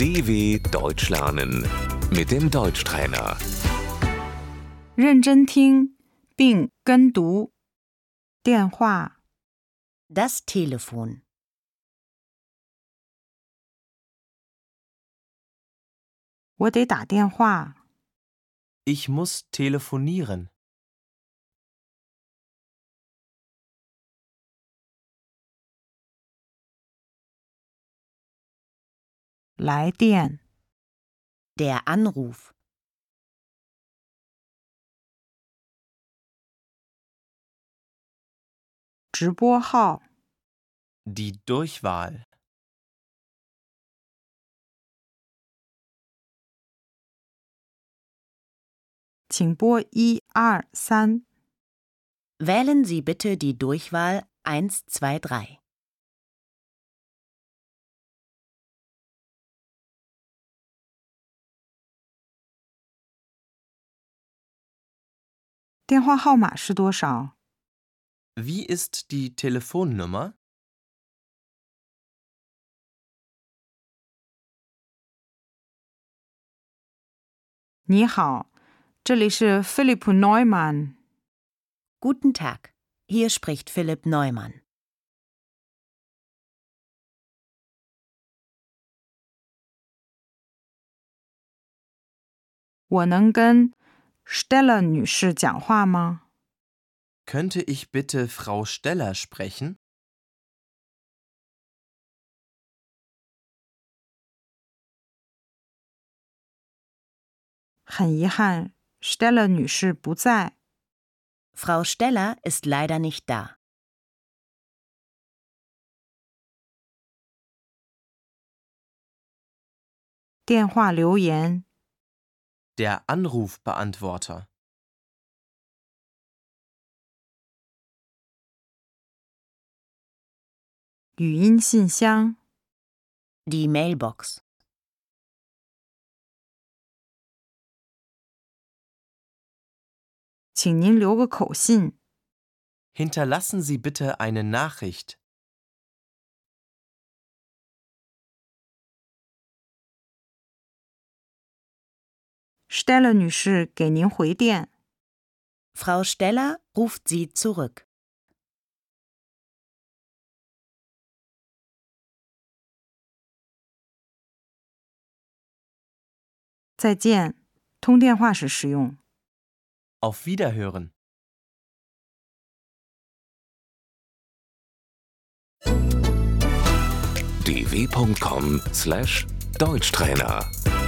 DW Deutsch lernen mit dem Deutschtrainer. 认真听并跟读。电话， Das Telefon. 我得打电话。 Ich muss telefonieren. 来电。Der Anruf. Die Durchwahl. Wählen Sie bitte die Durchwahl 123. 电话号码是多少？ Wie ist die Telefonnummer? 你好，这里是菲利普·neu曼。 Guten Tag. Hier spricht Philipp Neumann. 我能跟 Stella 女士讲话吗？ Könnte ich bitte Frau Steller sprechen? 很遗憾，Stella 女士不在。 Frau Steller ist leider nicht da. 电话留言， der Anrufbeantworter. die Mailbox. Hinterlassen Sie bitte eine Nachricht. ，Stella 女士给您回电。 Frau Steller ruft Sie zurück. 再见，通电话时使用。 Auf Wiederhören. dw.com/deutschtrainer